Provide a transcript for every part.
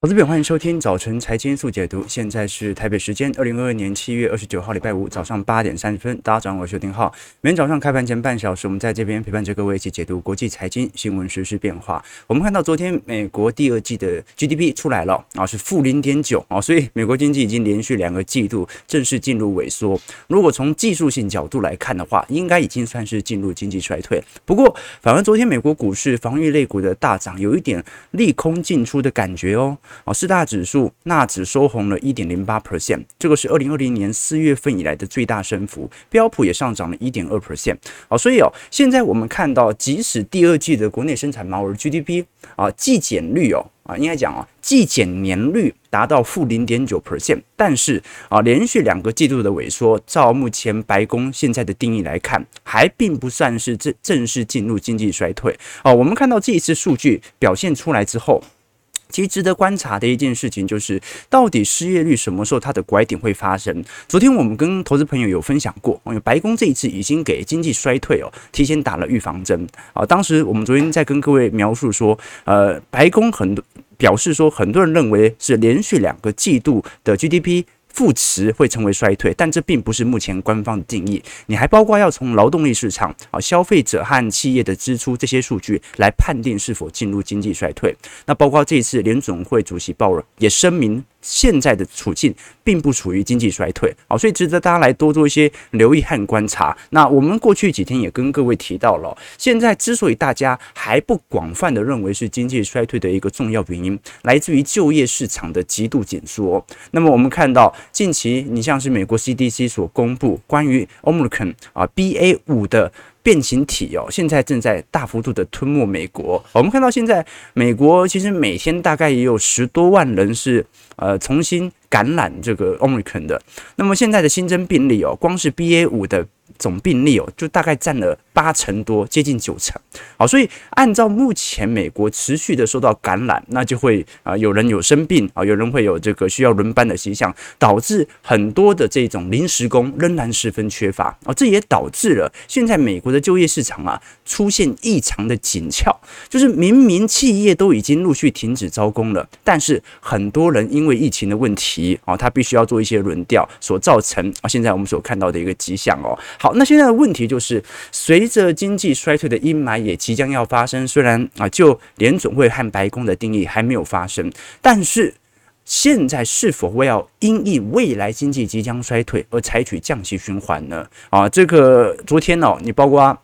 好，这边欢迎收听早晨财经速解读。现在是台北时间二零二二年七月二十九号礼拜五早上八点三十分。大家早上好，我是丁浩。每天早上开盘前半小时，我们在这边陪伴着各位一起解读国际财经新闻、时事变化。我们看到昨天美国第二季的 GDP 出来了啊，是负零点九啊，所以美国经济已经连续两个季度正式进入萎缩。如果从技术性角度来看的话，应该已经算是进入经济衰退。不过，反而昨天美国股市防御类股的大涨，有一点利空进出的感觉哦。哦，四大指数纳指收红了一点零八 percent，这个是二零二零年四月份以来的最大升幅。标普也上涨了一点二 percent。好，所以哦，现在我们看到，即使第二季的国内生产毛额 GDP 啊季减率哦啊，应该讲啊季减年率达到负零点九 percent，但是啊连续两个季度的萎缩，照目前白宫现在的定义来看，还并不算是正正式进入经济衰退。哦，我们看到这一次数据表现出来之后。其实值得观察的一件事情就是，到底失业率什么时候它的拐点会发生？昨天我们跟投资朋友有分享过，因为白宫这一次已经给经济衰退哦提前打了预防针啊。当时我们昨天在跟各位描述说，呃，白宫很多表示说，很多人认为是连续两个季度的 GDP。负值会成为衰退，但这并不是目前官方的定义。你还包括要从劳动力市场啊、消费者和企业的支出这些数据来判定是否进入经济衰退。那包括这一次联总会主席鲍尔也声明。现在的处境并不处于经济衰退，啊，所以值得大家来多做一些留意和观察。那我们过去几天也跟各位提到了，现在之所以大家还不广泛的认为是经济衰退的一个重要原因，来自于就业市场的极度紧缩。那么我们看到近期，你像是美国 CDC 所公布关于 Omicron 啊 BA 五的。变形体哦，现在正在大幅度的吞没美国。我们看到现在美国其实每天大概也有十多万人是呃重新感染这个 Omicron 的。那么现在的新增病例哦，光是 BA 五的。总病例哦，就大概占了八成多，接近九成。好，所以按照目前美国持续的受到感染，那就会啊有人有生病啊，有人会有这个需要轮班的迹象，导致很多的这种临时工仍然十分缺乏啊。这也导致了现在美国的就业市场啊出现异常的紧俏，就是明明企业都已经陆续停止招工了，但是很多人因为疫情的问题啊，他必须要做一些轮调，所造成啊现在我们所看到的一个迹象哦。好，那现在的问题就是，随着经济衰退的阴霾也即将要发生，虽然啊，就联准会和白宫的定义还没有发生，但是现在是否会要因应未来经济即将衰退而采取降息循环呢？啊，这个昨天哦，你包括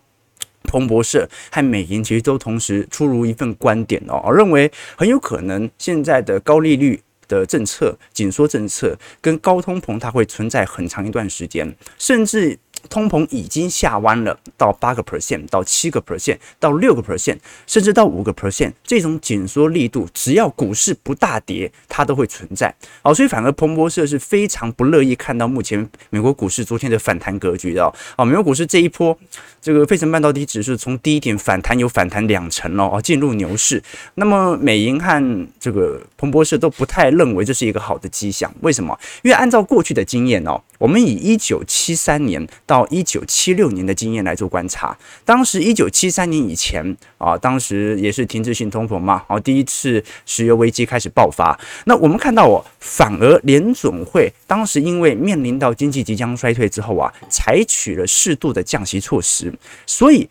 彭博社和美银其实都同时出炉一份观点哦，认为很有可能现在的高利率的政策、紧缩政策跟高通膨，它会存在很长一段时间，甚至。通膨已经下弯了，到八个 percent，到七个 percent，到六个 percent，甚至到五个 percent，这种紧缩力度，只要股市不大跌，它都会存在。哦，所以反而彭博社是非常不乐意看到目前美国股市昨天的反弹格局的。哦，美国股市这一波，这个费城半导体指数从低点反弹有反弹两成了，哦，进入牛市。那么美银和这个彭博社都不太认为这是一个好的迹象。为什么？因为按照过去的经验哦，我们以一九七三年到到一九七六年的经验来做观察，当时一九七三年以前啊，当时也是停滞性通膨嘛，哦，第一次石油危机开始爆发。那我们看到哦，反而联总会当时因为面临到经济即将衰退之后啊，采取了适度的降息措施，所以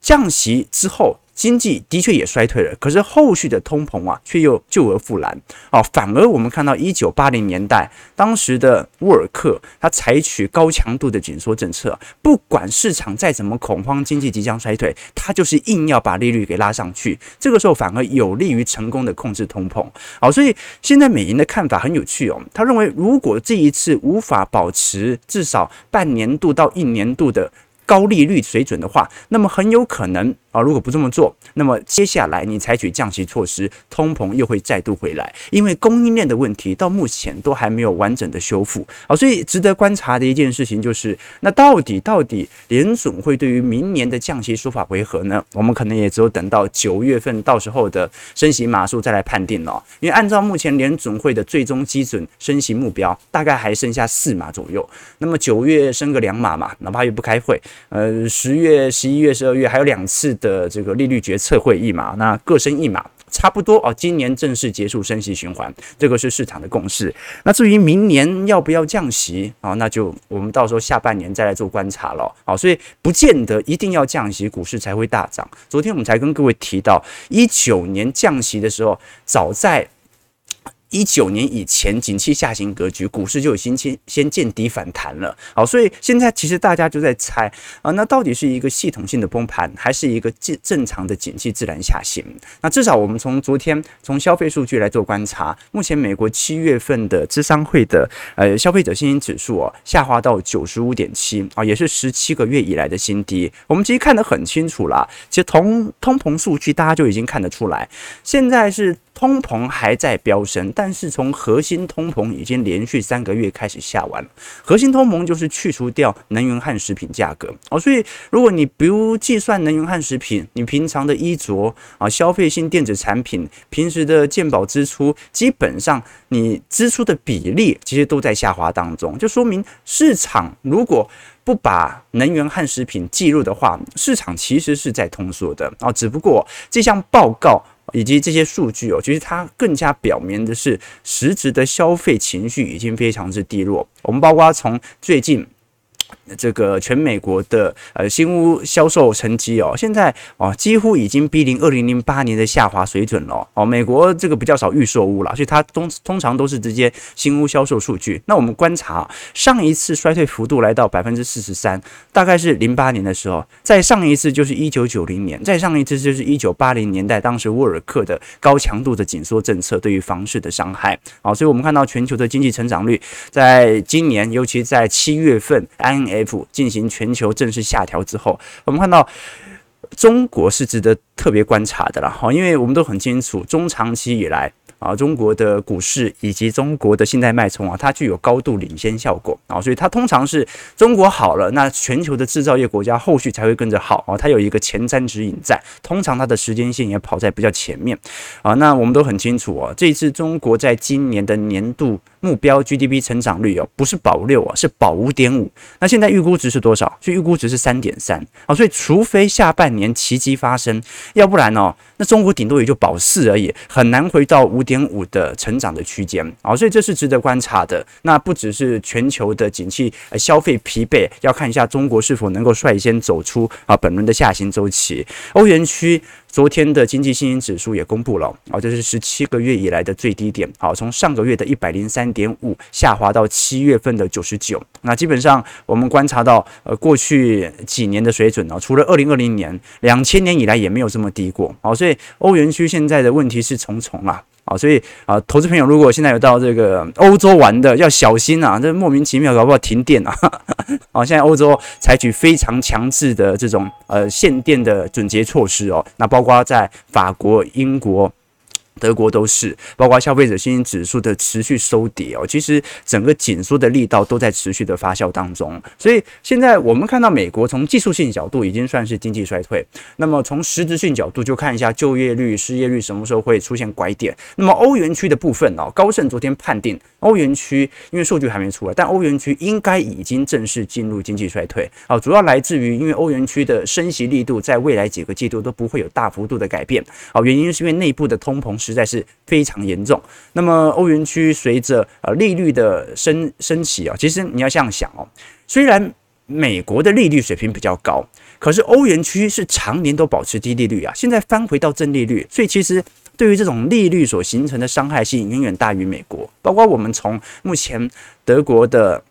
降息之后。经济的确也衰退了，可是后续的通膨啊，却又救而复燃哦。反而我们看到一九八零年代，当时的沃尔克他采取高强度的紧缩政策，不管市场再怎么恐慌，经济即将衰退，他就是硬要把利率给拉上去。这个时候反而有利于成功的控制通膨。好，所以现在美银的看法很有趣哦。他认为，如果这一次无法保持至少半年度到一年度的高利率水准的话，那么很有可能。啊，如果不这么做，那么接下来你采取降息措施，通膨又会再度回来，因为供应链的问题到目前都还没有完整的修复。好，所以值得观察的一件事情就是，那到底到底联总会对于明年的降息说法为何呢？我们可能也只有等到九月份到时候的升息码数再来判定了。因为按照目前联总会的最终基准升息目标，大概还剩下四码左右。那么九月升个两码嘛，哪怕又不开会，呃，十月、十一月、十二月还有两次的这个利率决策会议嘛，那各升一码，差不多哦，今年正式结束升息循环，这个是市场的共识。那至于明年要不要降息啊，那就我们到时候下半年再来做观察了。啊，所以不见得一定要降息，股市才会大涨。昨天我们才跟各位提到，一九年降息的时候，早在。一九年以前，景气下行格局，股市就已经先先见底反弹了。好，所以现在其实大家就在猜啊，那到底是一个系统性的崩盘，还是一个正正常的景气自然下行？那至少我们从昨天从消费数据来做观察，目前美国七月份的芝商会的呃消费者信心指数哦，下滑到九十五点七啊，也是十七个月以来的新低。我们其实看得很清楚啦，其实通通膨数据大家就已经看得出来，现在是。通膨还在飙升，但是从核心通膨已经连续三个月开始下完了。核心通膨就是去除掉能源和食品价格哦，所以如果你不计算能源和食品，你平常的衣着啊、消费性电子产品、平时的健保支出，基本上你支出的比例其实都在下滑当中，就说明市场如果不把能源和食品计入的话，市场其实是在通缩的啊，只不过这项报告。以及这些数据哦，其实它更加表明的是，实质的消费情绪已经非常之低落。我们包括从最近。这个全美国的呃新屋销售成绩哦，现在哦几乎已经逼临二零零八年的下滑水准了哦。美国这个比较少预售屋了，所以它通通常都是直接新屋销售数据。那我们观察上一次衰退幅度来到百分之四十三，大概是零八年的时候，再上一次就是一九九零年，再上一次就是一九八零年代，当时沃尔克的高强度的紧缩政策对于房市的伤害。好，所以我们看到全球的经济成长率在今年，尤其在七月份安。F 进行全球正式下调之后，我们看到中国是值得特别观察的了哈，因为我们都很清楚，中长期以来。啊，中国的股市以及中国的信贷脉冲啊，它具有高度领先效果啊，所以它通常是中国好了，那全球的制造业国家后续才会跟着好啊，它有一个前瞻指引在，通常它的时间线也跑在比较前面啊。那我们都很清楚啊，这一次中国在今年的年度目标 GDP 成长率哦，不是保六啊，是保五点五。那现在预估值是多少？所以预估值是三点三啊。所以除非下半年奇迹发生，要不然哦，那中国顶多也就保四而已，很难回到五点。点五的成长的区间啊，所以这是值得观察的。那不只是全球的景气、呃、消费疲惫，要看一下中国是否能够率先走出啊本轮的下行周期。欧元区。昨天的经济信心指数也公布了啊，这是十七个月以来的最低点。好，从上个月的一百零三点五下滑到七月份的九十九。那基本上我们观察到，呃，过去几年的水准呢，除了二零二零年、两千年以来也没有这么低过。好，所以欧元区现在的问题是重重啊。啊，所以啊，投资朋友如果现在有到这个欧洲玩的，要小心啊，这莫名其妙搞不好停电啊。啊，现在欧洲采取非常强制的这种呃限电的准节措施哦，那。包括在法国、英国。德国都是，包括消费者信心指数的持续收跌哦，其实整个紧缩的力道都在持续的发酵当中。所以现在我们看到美国从技术性角度已经算是经济衰退，那么从实质性角度就看一下就业率、失业率什么时候会出现拐点。那么欧元区的部分哦，高盛昨天判定欧元区因为数据还没出来，但欧元区应该已经正式进入经济衰退啊，主要来自于因为欧元区的升息力度在未来几个季度都不会有大幅度的改变啊，原因是因为内部的通膨是。实在是非常严重。那么欧元区随着呃利率的升升起啊，其实你要这样想哦，虽然美国的利率水平比较高，可是欧元区是常年都保持低利率啊，现在翻回到正利率，所以其实对于这种利率所形成的伤害性远远大于美国。包括我们从目前德国的。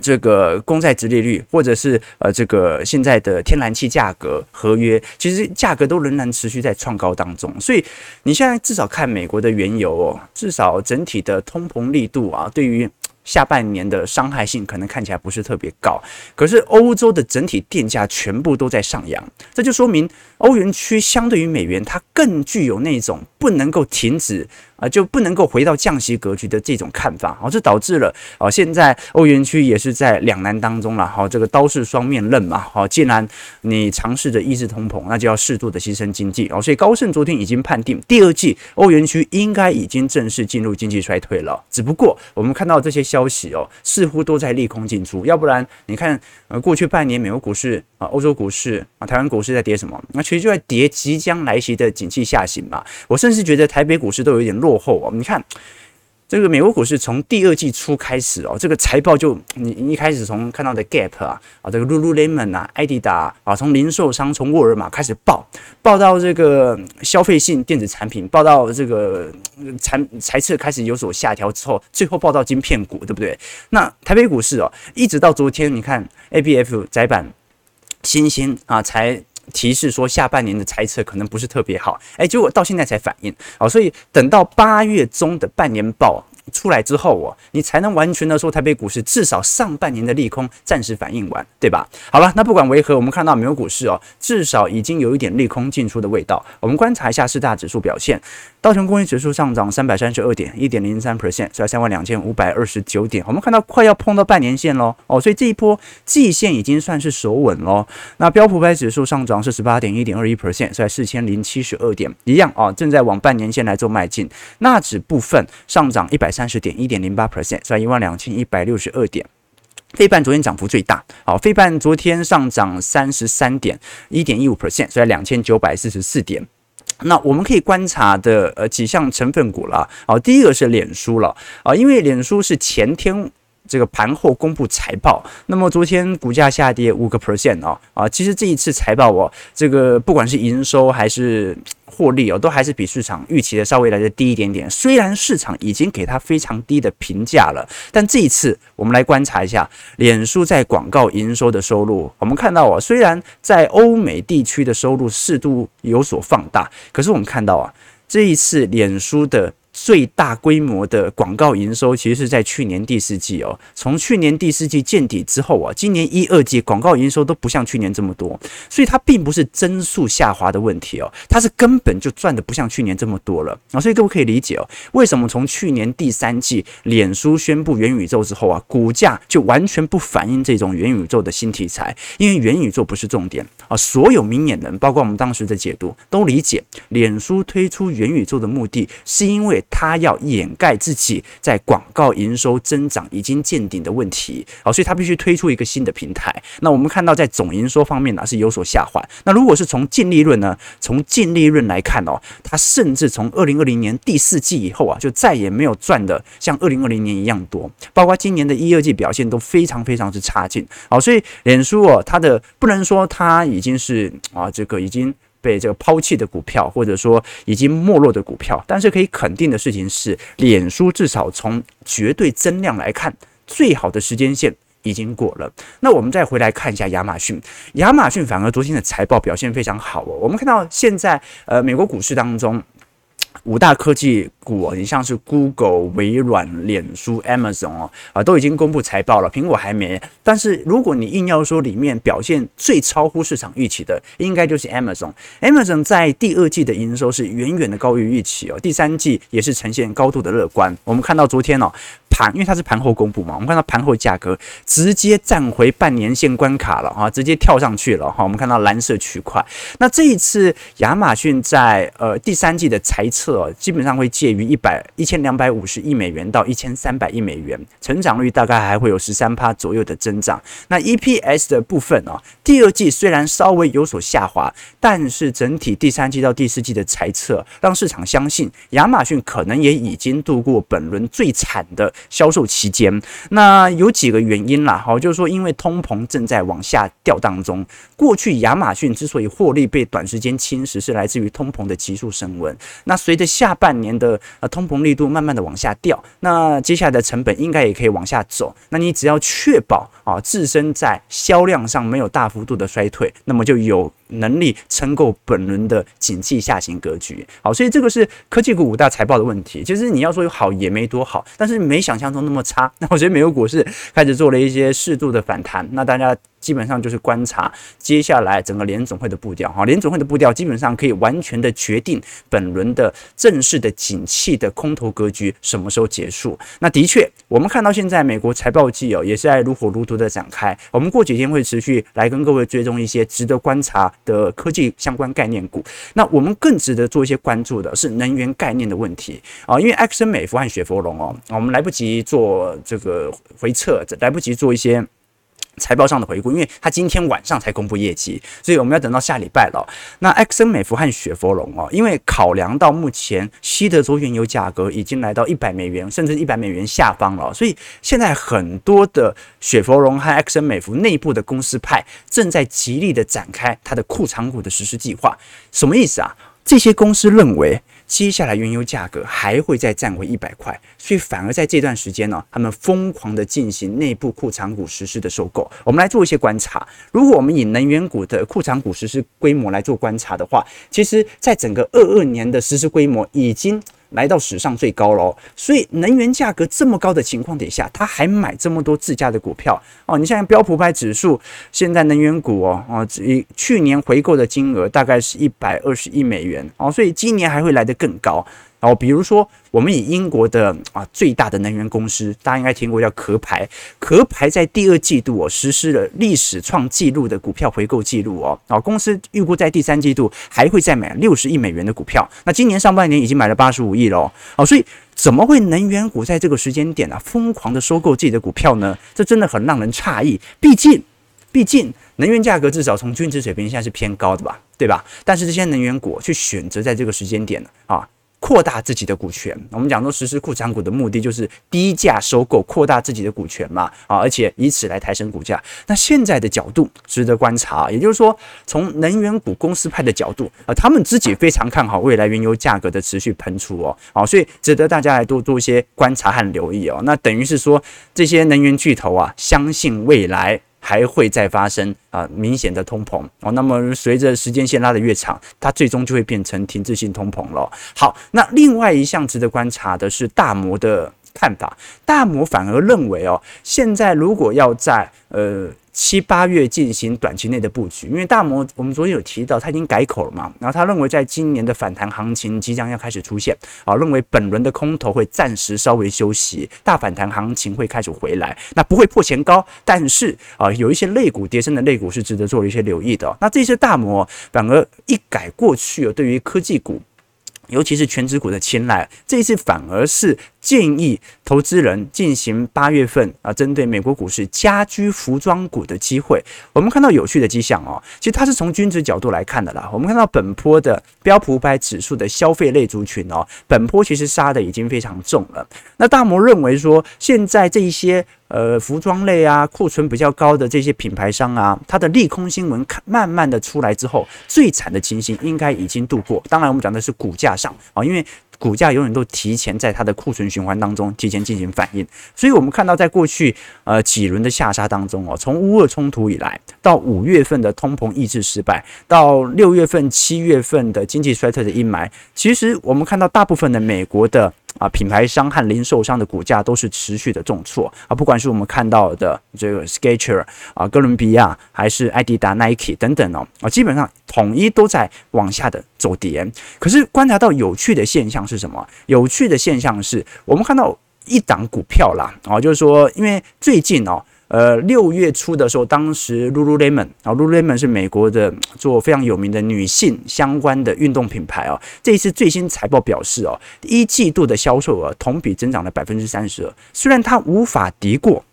这个公债殖利率，或者是呃这个现在的天然气价格合约，其实价格都仍然持续在创高当中。所以你现在至少看美国的原油哦，至少整体的通膨力度啊，对于下半年的伤害性可能看起来不是特别高。可是欧洲的整体电价全部都在上扬，这就说明欧元区相对于美元，它更具有那种不能够停止。啊，就不能够回到降息格局的这种看法，好，这导致了啊，现在欧元区也是在两难当中了，好，这个刀是双面刃嘛，好，既然你尝试着抑制通膨，那就要适度的牺牲经济，哦，所以高盛昨天已经判定，第二季欧元区应该已经正式进入经济衰退了，只不过我们看到这些消息哦，似乎都在利空进出，要不然你看，呃，过去半年美国股市啊，欧洲股市啊，台湾股市在跌什么？那其实就在跌即将来袭的景气下行嘛，我甚至是觉得台北股市都有一点落后哦。你看。这个美国股市从第二季初开始哦，这个财报就你一开始从看到的 Gap 啊啊，这个 Lululemon 啊、艾迪达啊，从零售商从沃尔玛开始报，报到这个消费性电子产品，报到这个财财测开始有所下调之后，最后报到晶片股，对不对？那台北股市哦，一直到昨天，你看 ABF 窄板新兴啊，才提示说下半年的猜测可能不是特别好，哎，结果到现在才反应，哦，所以等到八月中的半年报。出来之后哦，你才能完全的说台北股市至少上半年的利空暂时反应完，对吧？好了，那不管为何，我们看到美国股市哦，至少已经有一点利空进出的味道。我们观察一下四大指数表现，道琼工业指数上涨三百三十二点，一点零三 percent，在三万两千五百二十九点。我们看到快要碰到半年线喽，哦，所以这一波季线已经算是守稳喽。那标普百指数上涨是十八点，一点二一 percent，在四千零七十二点，一样啊，正在往半年线来做迈进。纳指部分上涨一百三十点，一点零八 percent，在一万两千一百六十二点。费半昨天涨幅最大，好，费半昨天上涨三十三点，一点一五 percent，在两千九百四十四点。那我们可以观察的呃几项成分股了，好，第一个是脸书了，啊，因为脸书是前天。这个盘后公布财报，那么昨天股价下跌五个 percent 哦，啊，其实这一次财报哦，这个不管是营收还是获利哦，都还是比市场预期的稍微来的低一点点。虽然市场已经给它非常低的评价了，但这一次我们来观察一下脸书在广告营收的收入，我们看到啊，虽然在欧美地区的收入适度有所放大，可是我们看到啊，这一次脸书的。最大规模的广告营收其实是在去年第四季哦。从去年第四季见底之后啊，今年一二季广告营收都不像去年这么多，所以它并不是增速下滑的问题哦，它是根本就赚的不像去年这么多了啊。所以各位可以理解哦，为什么从去年第三季脸书宣布元宇宙之后啊，股价就完全不反映这种元宇宙的新题材，因为元宇宙不是重点啊。所有明眼人，包括我们当时的解读，都理解脸书推出元宇宙的目的是因为。他要掩盖自己在广告营收增长已经见顶的问题，好，所以他必须推出一个新的平台。那我们看到在总营收方面呢是有所下滑。那如果是从净利润呢，从净利润来看哦，它甚至从二零二零年第四季以后啊，就再也没有赚的像二零二零年一样多。包括今年的一二季表现都非常非常之差劲。好，所以脸书哦，它的不能说它已经是啊，这个已经。被这个抛弃的股票，或者说已经没落的股票，但是可以肯定的事情是，脸书至少从绝对增量来看，最好的时间线已经过了。那我们再回来看一下亚马逊，亚马逊反而昨天的财报表现非常好哦。我们看到现在呃美国股市当中五大科技。股你像是 Google、微软、脸书、Amazon 哦，啊，都已经公布财报了，苹果还没。但是如果你硬要说里面表现最超乎市场预期的，应该就是 Amazon。Amazon 在第二季的营收是远远的高于预期哦，第三季也是呈现高度的乐观。我们看到昨天哦盘，因为它是盘后公布嘛，我们看到盘后价格直接站回半年线关卡了啊，直接跳上去了哈。我们看到蓝色区块。那这一次亚马逊在呃第三季的财测基本上会介。于一百一千两百五十亿美元到一千三百亿美元，成长率大概还会有十三趴左右的增长。那 EPS 的部分啊，第二季虽然稍微有所下滑，但是整体第三季到第四季的财测让市场相信亚马逊可能也已经度过本轮最惨的销售期间。那有几个原因啦，好，就是说因为通膨正在往下掉当中。过去亚马逊之所以获利被短时间侵蚀，是来自于通膨的急速升温。那随着下半年的呃，通膨力度慢慢的往下掉，那接下来的成本应该也可以往下走。那你只要确保啊，自身在销量上没有大幅度的衰退，那么就有能力撑够本轮的景气下行格局。好，所以这个是科技股五大财报的问题。其实你要说有好也没多好，但是没想象中那么差。那我觉得美国股市开始做了一些适度的反弹。那大家。基本上就是观察接下来整个联总会的步调哈，联总会的步调基本上可以完全的决定本轮的正式的景气的空头格局什么时候结束。那的确，我们看到现在美国财报季哦，也是在如火如荼的展开。我们过几天会持续来跟各位追踪一些值得观察的科技相关概念股。那我们更值得做一些关注的是能源概念的问题啊，因为埃克森美孚和雪佛龙哦，我们来不及做这个回撤，来不及做一些。财报上的回顾，因为他今天晚上才公布业绩，所以我们要等到下礼拜了。那埃克森美孚和雪佛龙哦，因为考量到目前西德州原油价格已经来到一百美元，甚至一百美元下方了，所以现在很多的雪佛龙和埃克森美孚内部的公司派正在极力的展开它的库藏股的实施计划。什么意思啊？这些公司认为。接下来原油价格还会再站回一百块，所以反而在这段时间呢，他们疯狂的进行内部库藏股实施的收购。我们来做一些观察，如果我们以能源股的库藏股实施规模来做观察的话，其实在整个二二年的实施规模已经。来到史上最高了，所以能源价格这么高的情况底下，他还买这么多自家的股票哦。你像标普百指数，现在能源股哦哦，去年回购的金额大概是一百二十亿美元哦，所以今年还会来得更高。哦，比如说，我们以英国的啊最大的能源公司，大家应该听过叫壳牌，壳牌在第二季度哦实施了历史创纪录的股票回购记录哦，啊公司预估在第三季度还会再买六十亿美元的股票，那今年上半年已经买了八十五亿了哦，所以怎么会能源股在这个时间点啊疯狂的收购自己的股票呢？这真的很让人诧异，毕竟毕竟能源价格至少从均值水平现在是偏高的吧，对吧？但是这些能源股却选择在这个时间点啊。扩大自己的股权，我们讲说实施库藏股的目的就是低价收购，扩大自己的股权嘛，啊，而且以此来抬升股价。那现在的角度值得观察，也就是说，从能源股公司派的角度啊，他们自己非常看好未来原油价格的持续喷出哦，啊，所以值得大家来多做一些观察和留意哦。那等于是说，这些能源巨头啊，相信未来。还会再发生啊明显的通膨哦，那么随着时间线拉得越长，它最终就会变成停滞性通膨了。好，那另外一项值得观察的是大摩的看法，大摩反而认为哦，现在如果要在呃。七八月进行短期内的布局，因为大摩我们昨天有提到，他已经改口了嘛，然后他认为在今年的反弹行情即将要开始出现，啊，认为本轮的空头会暂时稍微休息，大反弹行情会开始回来，那不会破前高，但是啊，有一些类股跌升的类股是值得做一些留意的，那这些大摩反而一改过去对于科技股。尤其是全职股的青睐，这一次反而是建议投资人进行八月份啊，针对美国股市家居服装股的机会。我们看到有趣的迹象哦，其实它是从均值角度来看的啦。我们看到本波的标普五百指数的消费类族群哦，本波其实杀的已经非常重了。那大摩认为说，现在这一些。呃，服装类啊，库存比较高的这些品牌商啊，它的利空新闻看慢慢的出来之后，最惨的情形应该已经度过。当然，我们讲的是股价上啊，因为股价永远都提前在它的库存循环当中提前进行反应。所以我们看到，在过去呃几轮的下杀当中哦，从乌俄冲突以来，到五月份的通膨抑制失败，到六月份、七月份的经济衰退的阴霾，其实我们看到大部分的美国的。啊，品牌商和零售商的股价都是持续的重挫啊，不管是我们看到的这个 Skechers 啊、哥伦比亚，还是艾迪达、Nike 等等哦，啊，基本上统一都在往下的走跌。可是观察到有趣的现象是什么？有趣的现象是我们看到一档股票啦，啊，就是说，因为最近哦。呃，六月初的时候，当时 Lululemon 啊，Lululemon 是美国的做非常有名的女性相关的运动品牌哦。这一次最新财报表示哦，一季度的销售额同比增长了百分之三十二。虽然它无法敌过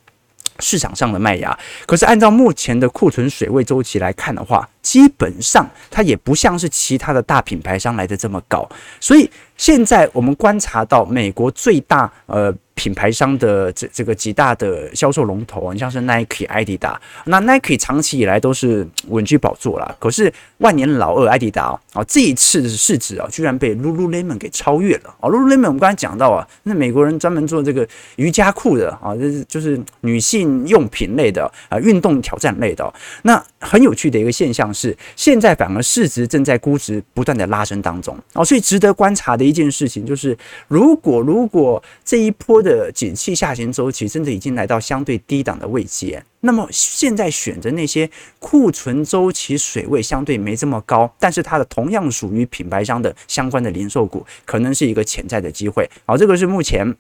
市场上的麦芽，可是按照目前的库存水位周期来看的话，基本上它也不像是其他的大品牌商来的这么高。所以现在我们观察到美国最大呃。品牌商的这这个几大的销售龙头，你像是 Nike、艾迪达，那 Nike 长期以来都是稳居宝座啦。可是万年老二艾迪达啊，这一次的市值啊，居然被 Lululemon 给超越了啊！Lululemon 我们刚才讲到啊，那美国人专门做这个瑜伽裤的啊，就是就是女性用品类的啊，运动挑战类的。那很有趣的一个现象是，现在反而市值正在估值不断的拉升当中啊，所以值得观察的一件事情就是，如果如果这一波的的景气下行周期甚至已经来到相对低档的位阶，那么现在选择那些库存周期水位相对没这么高，但是它的同样属于品牌商的相关的零售股，可能是一个潜在的机会。好，这个是目前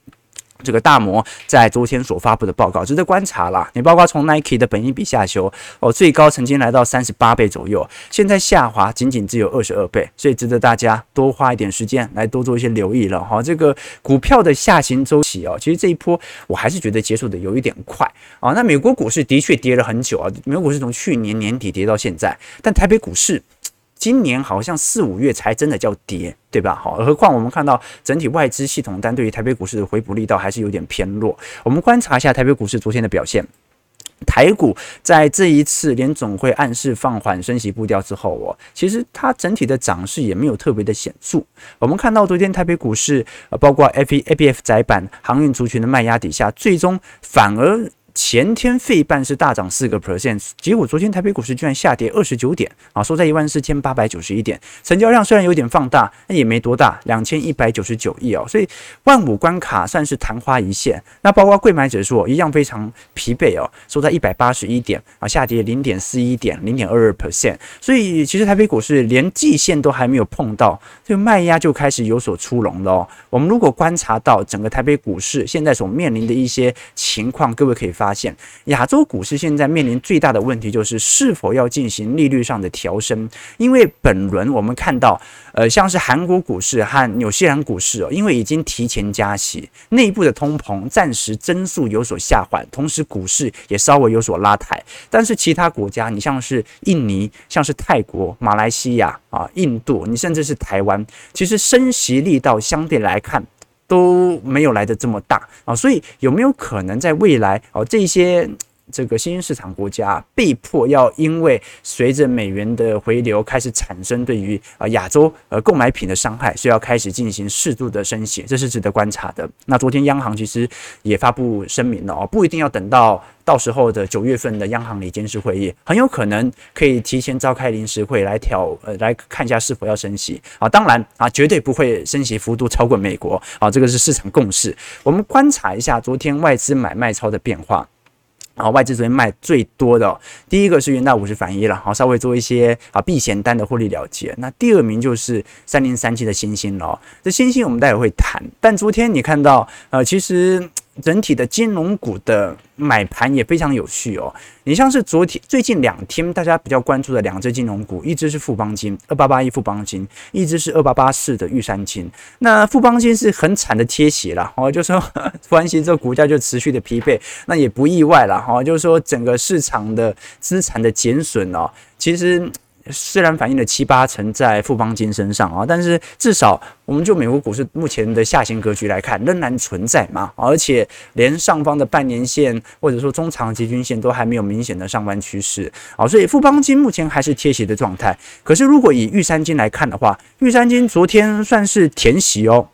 这个大摩在昨天所发布的报告值得观察啦。你包括从 Nike 的本益比下修哦，最高曾经来到三十八倍左右，现在下滑仅仅只有二十二倍，所以值得大家多花一点时间来多做一些留意了哈。这个股票的下行周期哦，其实这一波我还是觉得结束的有一点快啊。那美国股市的确跌了很久啊，美国股市从去年年底跌到现在，但台北股市。今年好像四五月才真的叫跌，对吧？好，何况我们看到整体外资系统单对于台北股市的回补力道还是有点偏弱。我们观察一下台北股市昨天的表现，台股在这一次联总会暗示放缓升息步调之后，哦，其实它整体的涨势也没有特别的显著。我们看到昨天台北股市，呃，包括 A P A B F 载板航运族群的卖压底下，最终反而。前天费半是大涨四个 percent，结果昨天台北股市居然下跌二十九点啊，收在一万四千八百九十一点，成交量虽然有点放大，那也没多大，两千一百九十九亿哦，所以万五关卡算是昙花一现。那包括柜买指数一样非常疲惫哦，收在一百八十一点啊，下跌零点四一点，零点二二 percent。所以其实台北股市连季线都还没有碰到，这个卖压就开始有所出笼了哦。我们如果观察到整个台北股市现在所面临的一些情况，各位可以发现，亚洲股市现在面临最大的问题就是是否要进行利率上的调升。因为本轮我们看到，呃，像是韩国股市和纽西兰股市哦，因为已经提前加息，内部的通膨暂时增速有所下缓，同时股市也稍微有所拉抬。但是其他国家，你像是印尼、像是泰国、马来西亚啊、印度，你甚至是台湾，其实升息力道相对来看。都没有来的这么大。啊，所以有没有可能在未来哦，这些这个新兴市场国家被迫要因为随着美元的回流开始产生对于啊亚洲呃购买品的伤害，所以要开始进行适度的升息，这是值得观察的。那昨天央行其实也发布声明了哦，不一定要等到。到时候的九月份的央行理监事会议，很有可能可以提前召开临时会来调呃来看一下是否要升息啊。当然啊，绝对不会升息幅度超过美国啊，这个是市场共识。我们观察一下昨天外资买卖超的变化啊，外资昨天卖最多的第一个是元大五十反一了，好，稍微做一些啊避险单的获利了结。那第二名就是三零三七的星星了，这星星我们待会会谈，但昨天你看到呃，其实。整体的金融股的买盘也非常有序哦。你像是昨天最近两天大家比较关注的两只金融股，一只是富邦金二八八一富邦金，一只是二八八四的玉山金。那富邦金是很惨的贴息了哦，就说富邦金这股价就持续的疲惫，那也不意外了哈。就是说整个市场的资产的减损哦，其实。虽然反映了七八成在富邦金身上啊，但是至少我们就美国股市目前的下行格局来看，仍然存在嘛，而且连上方的半年线或者说中长期均线都还没有明显的上弯趋势啊，所以富邦金目前还是贴息的状态。可是如果以玉山金来看的话，玉山金昨天算是填息哦，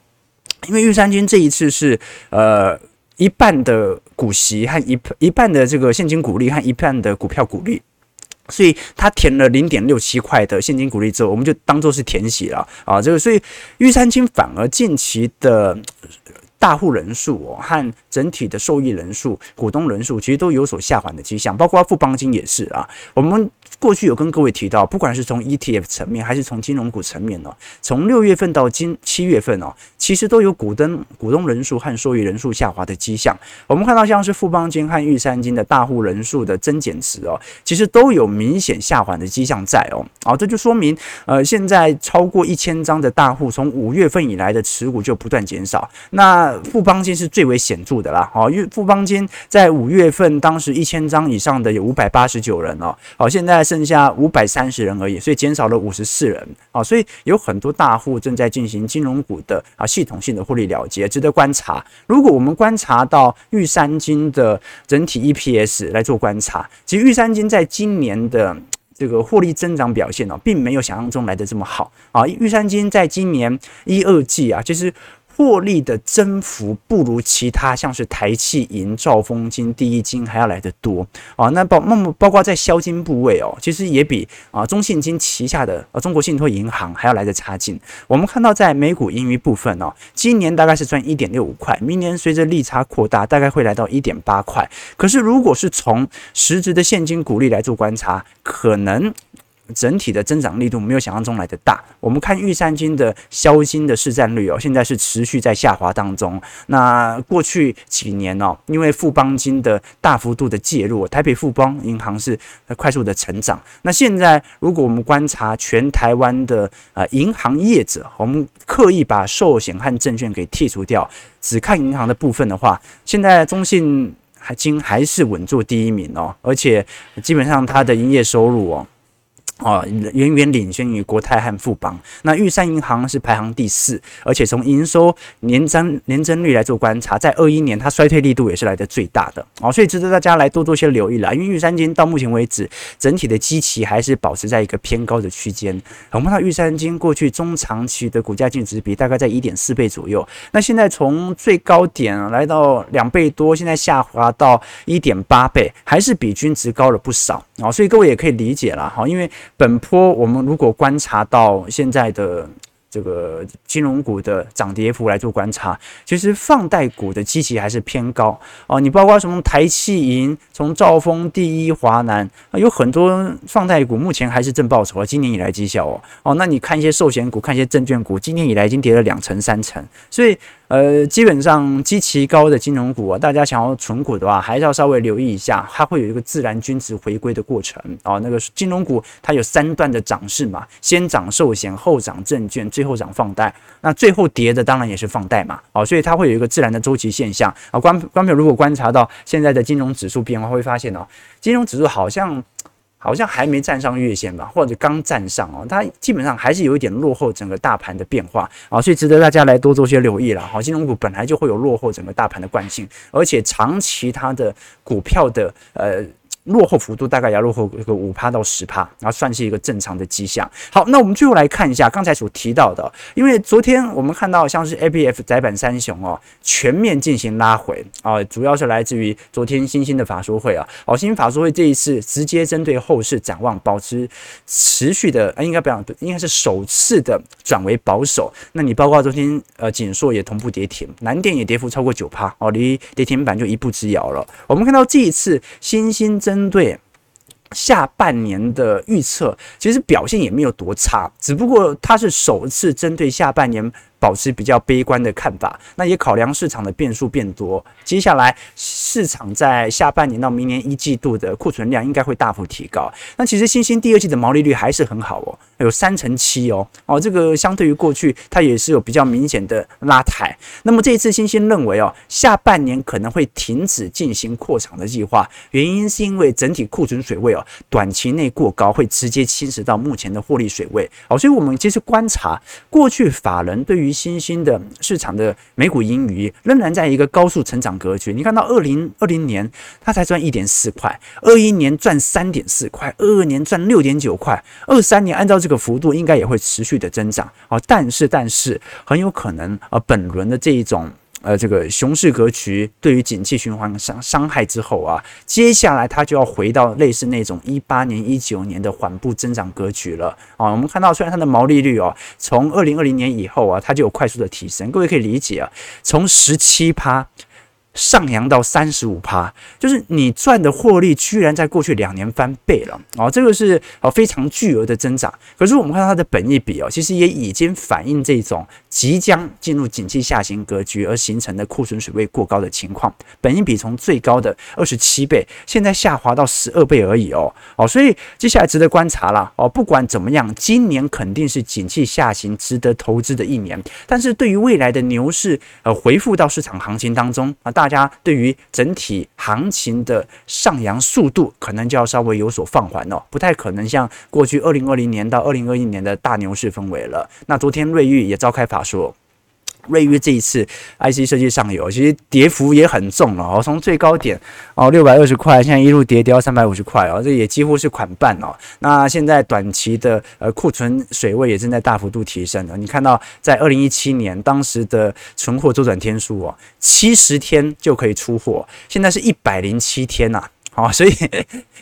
因为玉山金这一次是呃一半的股息和一一半的这个现金股利和一半的股票股利。所以他填了零点六七块的现金股利之后，我们就当做是填息了啊。这个所以玉山青反而近期的大户人数哦和整体的受益人数、股东人数其实都有所下滑的迹象，包括富邦金也是啊。我们。过去有跟各位提到，不管是从 ETF 层面还是从金融股层面呢，从六月份到今七月份哦，其实都有股东股东人数和受益人数下滑的迹象。我们看到像是富邦金和玉山金的大户人数的增减值哦，其实都有明显下滑的迹象在哦。啊，这就说明呃，现在超过一千张的大户从五月份以来的持股就不断减少。那富邦金是最为显著的啦，哦，因为富邦金在五月份当时一千张以上的有五百八十九人哦，好，现在。剩下五百三十人而已，所以减少了五十四人啊，所以有很多大户正在进行金融股的啊系统性的获利了结，值得观察。如果我们观察到玉山金的整体 EPS 来做观察，其实玉山金在今年的这个获利增长表现呢，并没有想象中来得这么好啊。玉山金在今年一二季啊，其实。获利的增幅不如其他像是台气银、兆丰金、第一金还要来得多啊。那包那么包括在销金部位哦，其实也比啊中信金旗下的啊中国信托银行还要来得差劲。我们看到在美股盈余部分哦，今年大概是赚一点六五块，明年随着利差扩大，大概会来到一点八块。可是如果是从实质的现金股利来做观察，可能。整体的增长力度没有想象中来的大。我们看玉山金的销金的市占率哦，现在是持续在下滑当中。那过去几年哦，因为富邦金的大幅度的介入，台北富邦银行是快速的成长。那现在如果我们观察全台湾的呃银行业者，我们刻意把寿险和证券给剔除掉，只看银行的部分的话，现在中信金还是稳坐第一名哦，而且基本上它的营业收入哦。哦，远远领先于国泰和富邦。那玉山银行是排行第四，而且从营收年增年增率来做观察，在二一年它衰退力度也是来得最大的哦，所以值得大家来多多些留意了。因为玉山金到目前为止，整体的基期还是保持在一个偏高的区间。我们看到玉山金过去中长期的股价净值比大概在一点四倍左右，那现在从最高点来到两倍多，现在下滑到一点八倍，还是比均值高了不少啊，所以各位也可以理解了哈，因为。本坡我们如果观察到现在的这个金融股的涨跌幅来做观察，其实放贷股的基期还是偏高哦。你包括什么台企银、从兆丰、第一、华南，有很多放贷股目前还是正报酬啊。今年以来绩效哦哦，那你看一些寿险股、看一些证券股，今年以来已经跌了两成、三成，所以。呃，基本上基期高的金融股啊，大家想要存股的话，还是要稍微留意一下，它会有一个自然均值回归的过程啊。那个金融股它有三段的涨势嘛，先涨寿险，后涨证券，最后涨放贷。那最后跌的当然也是放贷嘛，哦，所以它会有一个自然的周期现象啊。观观众如果观察到现在的金融指数变化，会发现哦，金融指数好像。好像还没站上月线吧，或者刚站上哦，它基本上还是有一点落后整个大盘的变化啊，所以值得大家来多做些留意了。好，金融股本来就会有落后整个大盘的惯性，而且长期它的股票的呃。落后幅度大概要落后一个五趴到十趴，然后算是一个正常的迹象。好，那我们最后来看一下刚才所提到的，因为昨天我们看到像是 ABF 载板三雄哦，全面进行拉回啊，主要是来自于昨天新兴的法说会啊，哦，新兴法说会这一次直接针对后市展望，保持持续的，应该不讲，应该是首次的转为保守。那你包括昨天呃，景硕也同步跌停，南电也跌幅超过九趴哦，离跌停板就一步之遥了。我们看到这一次新兴增针对下半年的预测，其实表现也没有多差，只不过它是首次针对下半年。保持比较悲观的看法，那也考量市场的变数变多。接下来市场在下半年到明年一季度的库存量应该会大幅提高。那其实新兴第二季的毛利率还是很好哦，有三成七哦哦，这个相对于过去它也是有比较明显的拉抬。那么这一次新兴认为哦，下半年可能会停止进行扩厂的计划，原因是因为整体库存水位哦，短期内过高会直接侵蚀到目前的获利水位哦。所以我们其实观察过去法人对于于新兴的市场的美股盈余仍然在一个高速成长格局。你看到二零二零年它才赚一点四块，二一年赚三点四块，二二年赚六点九块，二三年按照这个幅度应该也会持续的增长啊。但是但是很有可能啊，本轮的这一种。呃，这个熊市格局对于景气循环伤伤害之后啊，接下来它就要回到类似那种一八年、一九年的缓步增长格局了啊。我们看到，虽然它的毛利率哦，从二零二零年以后啊，它就有快速的提升，各位可以理解啊，从十七趴。上扬到三十五趴，就是你赚的获利居然在过去两年翻倍了哦，这个是哦非常巨额的增长。可是我们看到它的本益比哦，其实也已经反映这种即将进入景气下行格局而形成的库存水位过高的情况。本益比从最高的二十七倍，现在下滑到十二倍而已哦哦，所以接下来值得观察了哦。不管怎么样，今年肯定是景气下行值得投资的一年。但是对于未来的牛市呃回复到市场行情当中啊，大大家对于整体行情的上扬速度，可能就要稍微有所放缓哦，不太可能像过去二零二零年到二零二一年的大牛市氛围了。那昨天瑞昱也召开法说。瑞昱这一次 IC 设计上游，其实跌幅也很重了哦，从最高点哦六百二十块，现在一路跌跌到三百五十块哦，这也几乎是砍半哦。那现在短期的呃库存水位也正在大幅度提升了。你看到在二零一七年当时的存货周转天数哦，七十天就可以出货，现在是一百零七天呐，哦，所以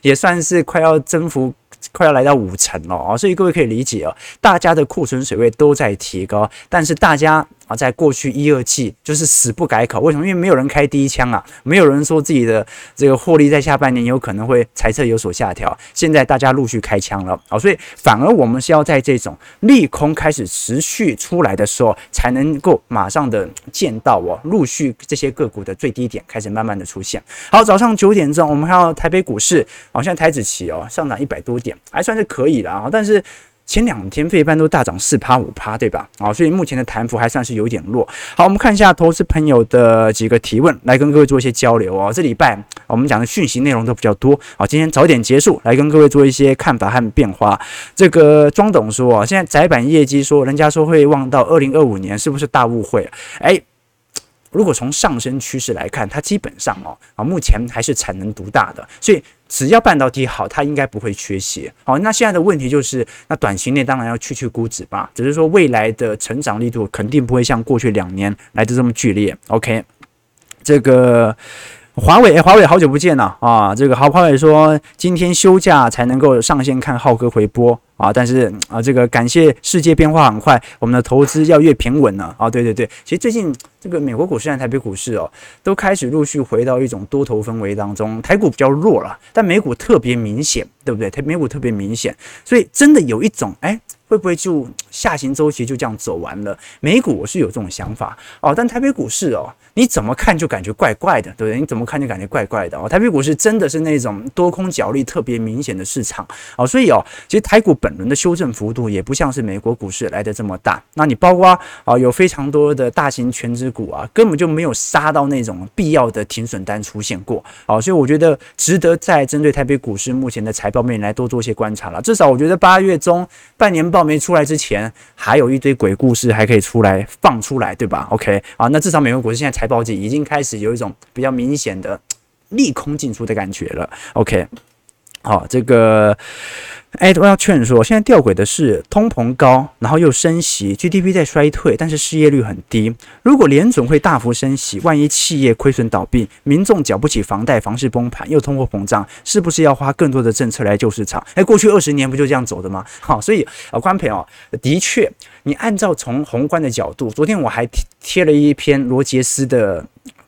也算是快要征服。快要来到五成了啊，所以各位可以理解哦，大家的库存水位都在提高，但是大家啊，在过去一二季就是死不改口，为什么？因为没有人开第一枪啊，没有人说自己的这个获利在下半年有可能会财测有所下调。现在大家陆续开枪了啊，所以反而我们是要在这种利空开始持续出来的时候，才能够马上的见到哦，陆续这些个股的最低点开始慢慢的出现。好，早上九点钟，我们看到台北股市，好像台指期哦上涨一百多点，还算是可以的啊，但是。前两天费半都大涨四趴五趴，对吧？啊，所以目前的弹幅还算是有点弱。好，我们看一下投资朋友的几个提问，来跟各位做一些交流哦。这礼拜我们讲的讯息内容都比较多。好，今天早点结束，来跟各位做一些看法和变化。这个庄董说啊，现在窄板业绩说，人家说会望到二零二五年，是不是大误会？哎。如果从上升趋势来看，它基本上哦啊，目前还是产能独大的，所以只要半导体好，它应该不会缺血。好，那现在的问题就是，那短期内当然要去去估值吧，只是说未来的成长力度肯定不会像过去两年来的这么剧烈。OK，这个。华为，华为好久不见了啊！这个好，华为说今天休假才能够上线看浩哥回播啊，但是啊，这个感谢世界变化很快，我们的投资要越平稳了啊！对对对，其实最近这个美国股市和台北股市哦，都开始陆续回到一种多头氛围当中，台股比较弱了，但美股特别明显，对不对？台美股特别明显，所以真的有一种哎。会不会就下行周期就这样走完了？美股我是有这种想法哦，但台北股市哦，你怎么看就感觉怪怪的，对不对？你怎么看就感觉怪怪的哦。台北股市真的是那种多空角力特别明显的市场哦，所以哦，其实台股本轮的修正幅度也不像是美国股市来的这么大。那你包括啊，有非常多的大型权值股啊，根本就没有杀到那种必要的停损单出现过啊，所以我觉得值得在针对台北股市目前的财报面来多做些观察了。至少我觉得八月中半年。报没出来之前，还有一堆鬼故事还可以出来放出来，对吧？OK 啊，那至少美国股市现在财报季已经开始有一种比较明显的利空进出的感觉了。OK，好，这个。哎，我要劝说，现在吊诡的是通膨高，然后又升息，GDP 在衰退，但是失业率很低。如果联准会大幅升息，万一企业亏损倒闭，民众缴不起房贷，房市崩盘，又通货膨胀，是不是要花更多的政策来救市场？哎，过去二十年不就这样走的吗？好，所以啊，观众朋友，的确，你按照从宏观的角度，昨天我还贴了一篇罗杰斯的。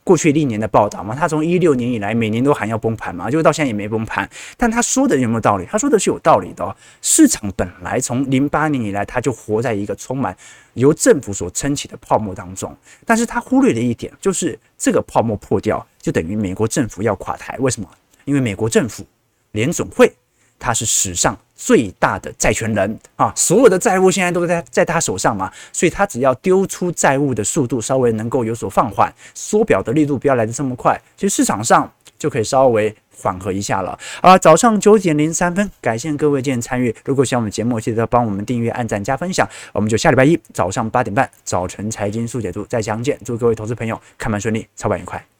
过去历年的报道嘛，他从一六年以来每年都喊要崩盘嘛，就到现在也没崩盘。但他说的有没有道理？他说的是有道理的哦。市场本来从零八年以来，他就活在一个充满由政府所撑起的泡沫当中。但是他忽略了一点，就是这个泡沫破掉，就等于美国政府要垮台。为什么？因为美国政府联总会。它是史上最大的债权人啊，所有的债务现在都在在他手上嘛，所以他只要丢出债务的速度稍微能够有所放缓，缩表的力度不要来得这么快，其实市场上就可以稍微缓和一下了。啊，早上九点零三分，感谢各位今天参与。如果喜欢我们节目，记得帮我们订阅、按赞、加分享。我们就下礼拜一早上八点半早晨财经速解读再相见。祝各位投资朋友看盘顺利，操盘愉快。